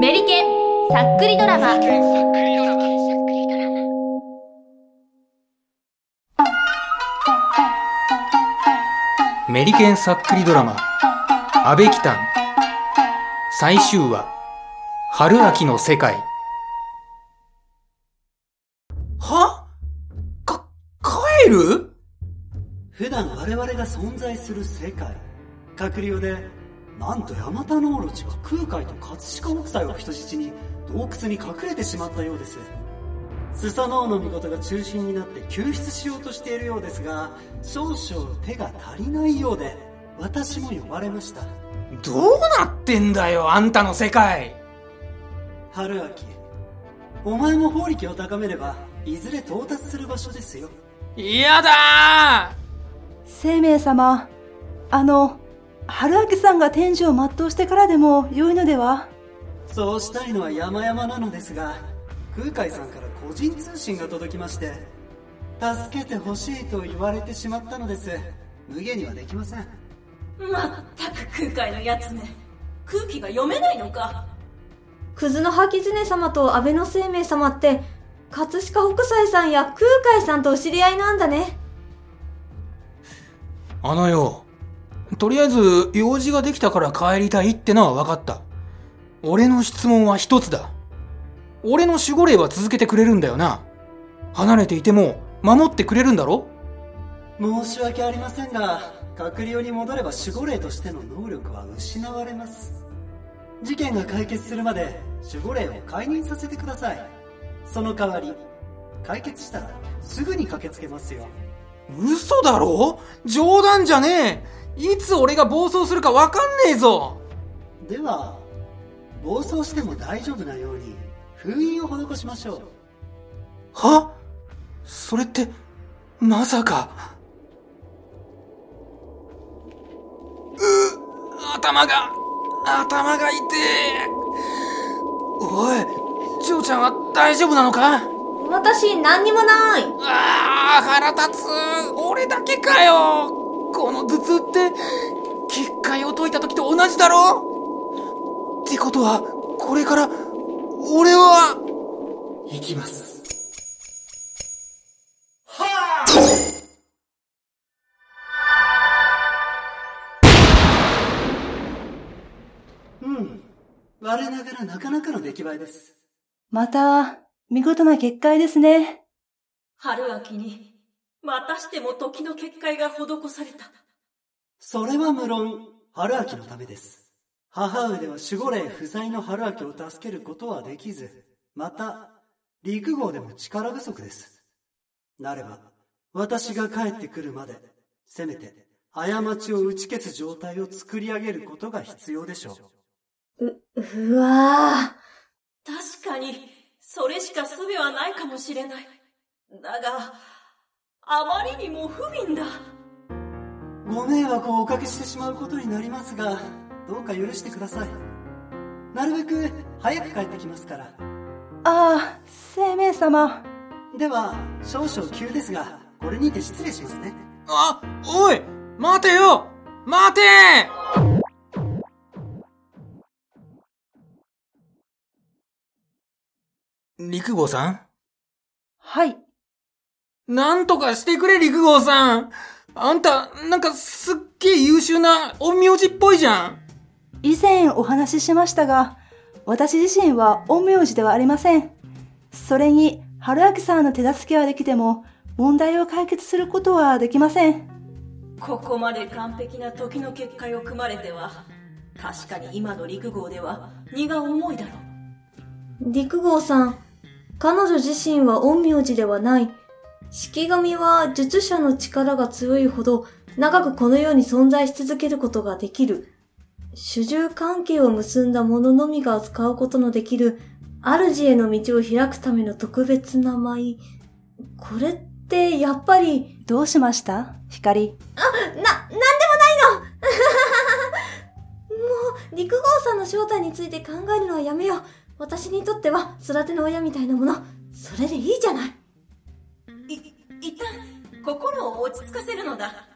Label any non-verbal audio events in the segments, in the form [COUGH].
メリケンさっくりドラマ。メリケンさっくりドラマ「阿部北。丹」最終話「春秋の世界」は？か、帰る？普段我々が存在する世界。隔離用でなんとヤマタノオロチが空海と葛飾北斎を人質に洞窟に隠れてしまったようです。スサノオノミコトが中心になって救出しようとしているようですが少々手が足りないようで私も呼ばれました。どうなってんだよ、あんたの世界。春秋お前も法力を高めればいずれ到達する場所ですよ。嫌だ生命様、あの、春明さんが天寿を全うしてからでも良いのでは？そうしたいのは山々なのですが空海さんから個人通信が届きまして助けてほしいと言われてしまったのです。無限にはできません。まったく空海のやつめ空気が読めないのか。クズの吐き様と安倍の生命様って、葛飾北斎さんや空海さんとお知り合いなんだね。あのよ、とりあえず用事ができたから帰りたいってのは分かった。俺の質問は一つだ。俺の守護霊は続けてくれるんだよな。離れていても守ってくれるんだろ？申し訳ありませんが隔離用に戻れば守護霊としての能力は失われます事件が解決するまで守護霊を解任させてくださいその代わり解決したらすぐに駆けつけますよ嘘だろ？冗談じゃねえ。いつ俺が暴走するか分かんねえぞ。では暴走しても大丈夫なように封印を施しましょう。は？それって、まさか。う、頭が、頭が痛え。おい、嬢ちゃんは大丈夫なのか？私、何にもない。ああ、腹立つ。俺だけかよ。この頭痛って、結界を解いた時と同じだろ。ってことは、これから、俺は、行きます。うん。我ながらなかなかの出来栄えです。また、見事な結界ですね。春秋にまたしても時の結界が施された。それは無論春秋のためです。母上では守護霊不在の春秋を助けることはできずまた陸号でも力不足です。なれば私が帰ってくるまでせめて過ちを打ち消す状態を作り上げることが必要でしょう。う、うわ確かにそれしか術はないかもしれない。だがあまりにも不憫だ。ご迷惑をおかけしてしまうことになりますがどうか許してください。なるべく早く帰ってきますから。ああ、生命様。では少々急ですがこれにて失礼しますね。あ、おい待てよ。待て陸号さん？はい。なんとかしてくれ、陸号さんあんた、なんかすっげえ優秀な陰陽師っぽいじゃん以前お話ししましたが、私自身は陰陽師ではありません。それに、春明さんの手助けはできても、問題を解決することはできません。ここまで完璧な時の結界を組まれては確かに今の陸号では荷が重いだろうー陸号さん、彼女自身は陰陽師ではない。式神は術者の力が強いほど長くこの世に存在し続けることができる。主従関係を結んだ者のみが扱うことのできる主への道を開くための特別な舞。これってやっぱり、どうしました？光。な、なんでもないの [LAUGHS] もう、陸号さんの正体について考えるのはやめよう。私にとっては育ての親みたいなもの。それでいいじゃない。い一旦心を落ち着かせるのだ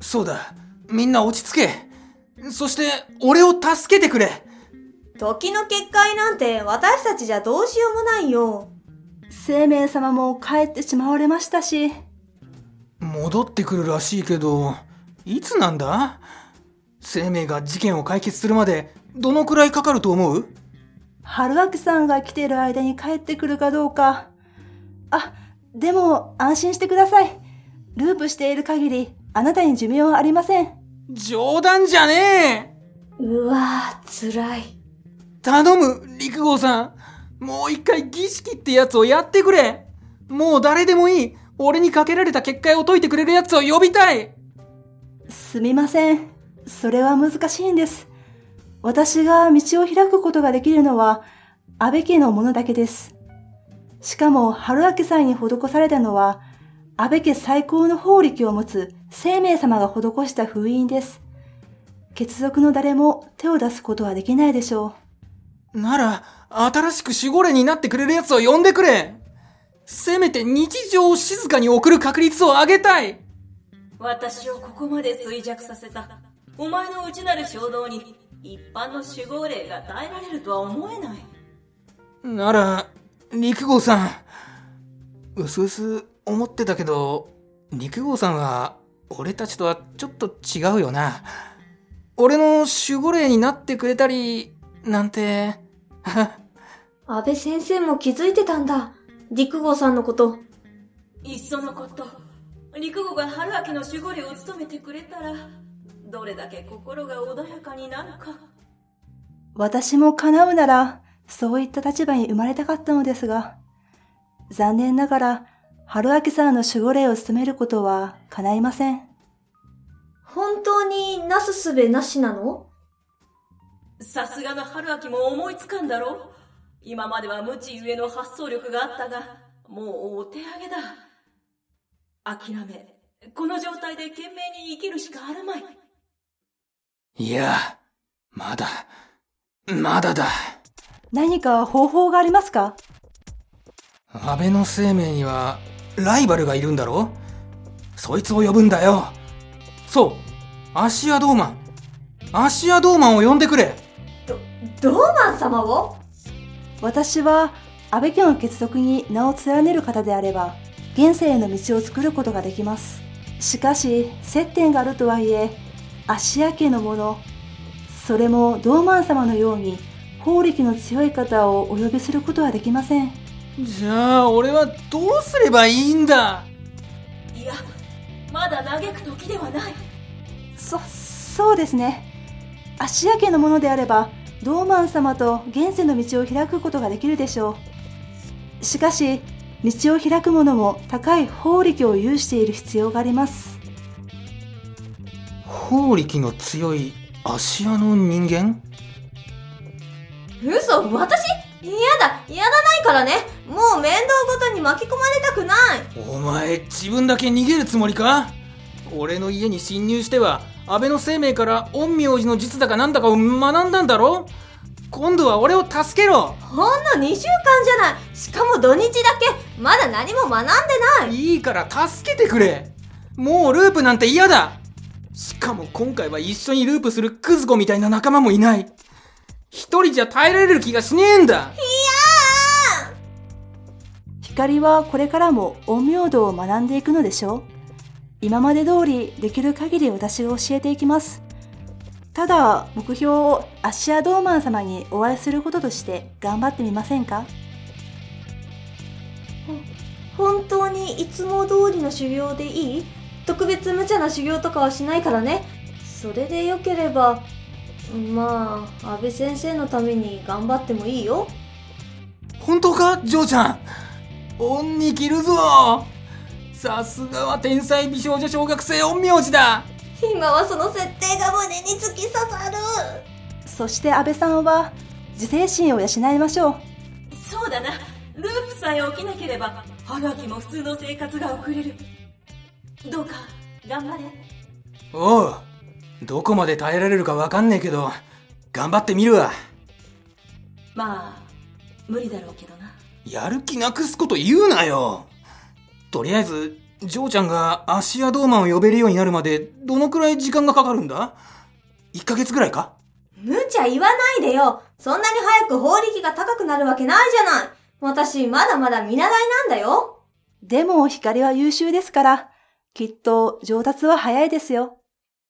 そうだ。みんな落ち着け。そして、俺を助けてくれ。時の結界なんて私たちじゃどうしようもないよ。生命様も帰ってしまわれましたし、戻ってくるらしいけど、いつなんだ？生命が事件を解決するまでどのくらいかかると思う？春明さんが来ている間に帰ってくるかどうか。あ、でも安心してください。ループしている限り、あなたに寿命はありません。冗談じゃねえうわぁ、辛い。頼む、陸号さん。もう一回儀式ってやつをやってくれ。もう誰でもいい。俺にかけられた結界を解いてくれるやつを呼びたい。すみません。それは難しいんです。私が道を開くことができるのは、安倍家のものだけです。しかも、春明さんに施されたのは、安倍家最高の法力を持つ生命様が施した封印です。血族の誰も手を出すことはできないでしょう。なら、新しく守護霊になってくれるやつを呼んでくれ。せめて日常を静かに送る確率を上げたい。私をここまで衰弱させた。お前の内なる衝動に一般の守護霊が耐えられるとは思えない。なら、陸号さん。うすうす思ってたけど、陸号さんは、俺たちとはちょっと違うよな。俺の守護霊になってくれたり、なんて、[LAUGHS] 安倍先生も気づいてたんだ。陸号さんのこと。いっそのこと、陸子が春明の守護霊を務めてくれたら、どれだけ心が穏やかになるか。私も叶うなら、そういった立場に生まれたかったのですが、残念ながら、春明さんの守護霊を務めることは叶いません。本当になすすべなしなの？さすがの春明も思いつかんだろう今までは無知ゆえの発想力があったが、もうお手上げだ。諦め、この状態で懸命に生きるしかあるまい。いや、まだ、まだだ。何か方法がありますか？安倍の生命には、ライバルがいるんだろ？そいつを呼ぶんだよ。そう、アシアドーマン。アシアドーマンを呼んでくれ。ドーマン様を？私は安倍家の結束に名を連ねる方であれば、現世への道を作ることができます。しかし、接点があるとはいえ、芦屋家のもの、それもドーマン様のように、法力の強い方をお呼びすることはできません。じゃあ、俺はどうすればいいんだ？いや、まだ嘆く時ではない。そ、そうですね。芦屋家のものであれば、ドーマン様と現世の道を開くことができるでしょう。しかし、道を開く者も高い法力を有している必要があります。法力の強い芦屋の人間？嘘私？嫌だやらないからね。もう面倒ごとに巻き込まれたくない。お前、自分だけ逃げるつもりか？俺の家に侵入しては、安倍の生命から陰陽師の術だかなんだかを学んだんだろ？今度は俺を助けろ！ほんの2週間じゃない。しかも土日だけ。まだ何も学んでない。いいから助けてくれ！もうループなんて嫌だしかも今回は一緒にループするクズ子みたいな仲間もいない。一人じゃ耐えられる気がしねえんだ。光はこれからも陰陽道を学んでいくのでしょう。今まで通りできる限り私が教えていきます。ただ、目標をアッシア・ドーマン様にお会いすることとして頑張ってみませんか？本当にいつも通りの修行でいい？特別無茶な修行とかはしないからねそれでよければまあ安倍先生のために頑張ってもいいよ本当かジョーちゃん？恩に着るぞさすがは天才美少女小学生陰陽師だ今はその設定が胸に突き刺さるそして安倍さんは自制心を養いましょう。そうだな。ループさえ起きなければ、春明も普通の生活が送れる。どうか、頑張れ。おうどこまで耐えられるかわかんねえけど頑張ってみるわまあ、無理だろうけどな。やる気なくすこと言うなよとりあえずジョーちゃんがアシアドーマンを呼べるようになるまでどのくらい時間がかかるんだ ?1 ヶ月ぐらいか？無茶言わないでよ。そんなに早く法力が高くなるわけないじゃない。私、まだまだ見習いなんだよ。でも光は優秀ですから、きっと上達は早いですよ。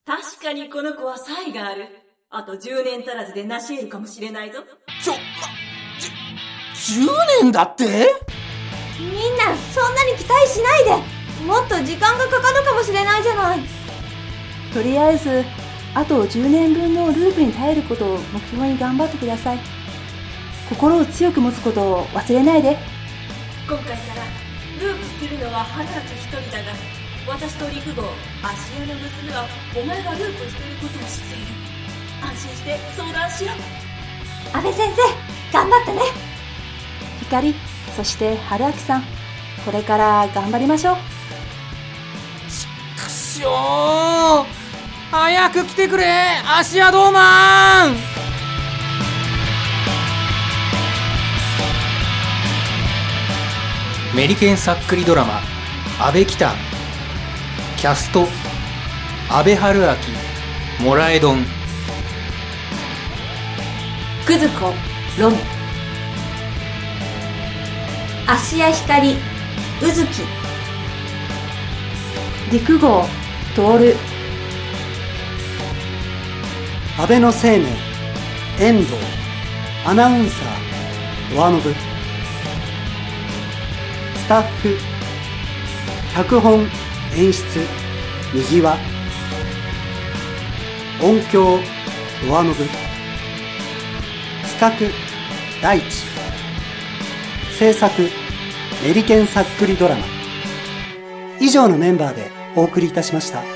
確かにこの子は才がある。あと10年足らずで成し得るかもしれないぞ。ちょ、ま、じゅ、10年だって？みんな、そんなに期待しないで。もっと時間がかかるかもしれないじゃない。とりあえず、あと10年分のループに耐えることを目標に頑張ってください。心を強く持つことを忘れないで。今回からループするのは春明一人だが、私と陸号、芦屋の娘はお前がループしていることを知っている。安心して相談しろ。安倍先生、頑張ってね。光、そして春明さん、これから頑張りましょう。くしょー早く来てくれ芦屋ドーマンメリケンさっくりドラマ「阿部北」キャスト阿部春明モラエドンくず子、ロミ。芦屋光、うずき。陸号、徹、安倍の生命遠藤アナウンサードアノブスタッフ脚本演出右は音響ドアノブ。企画大地。制作メリケンさっくりドラマ。以上のメンバーでお送りいたしました。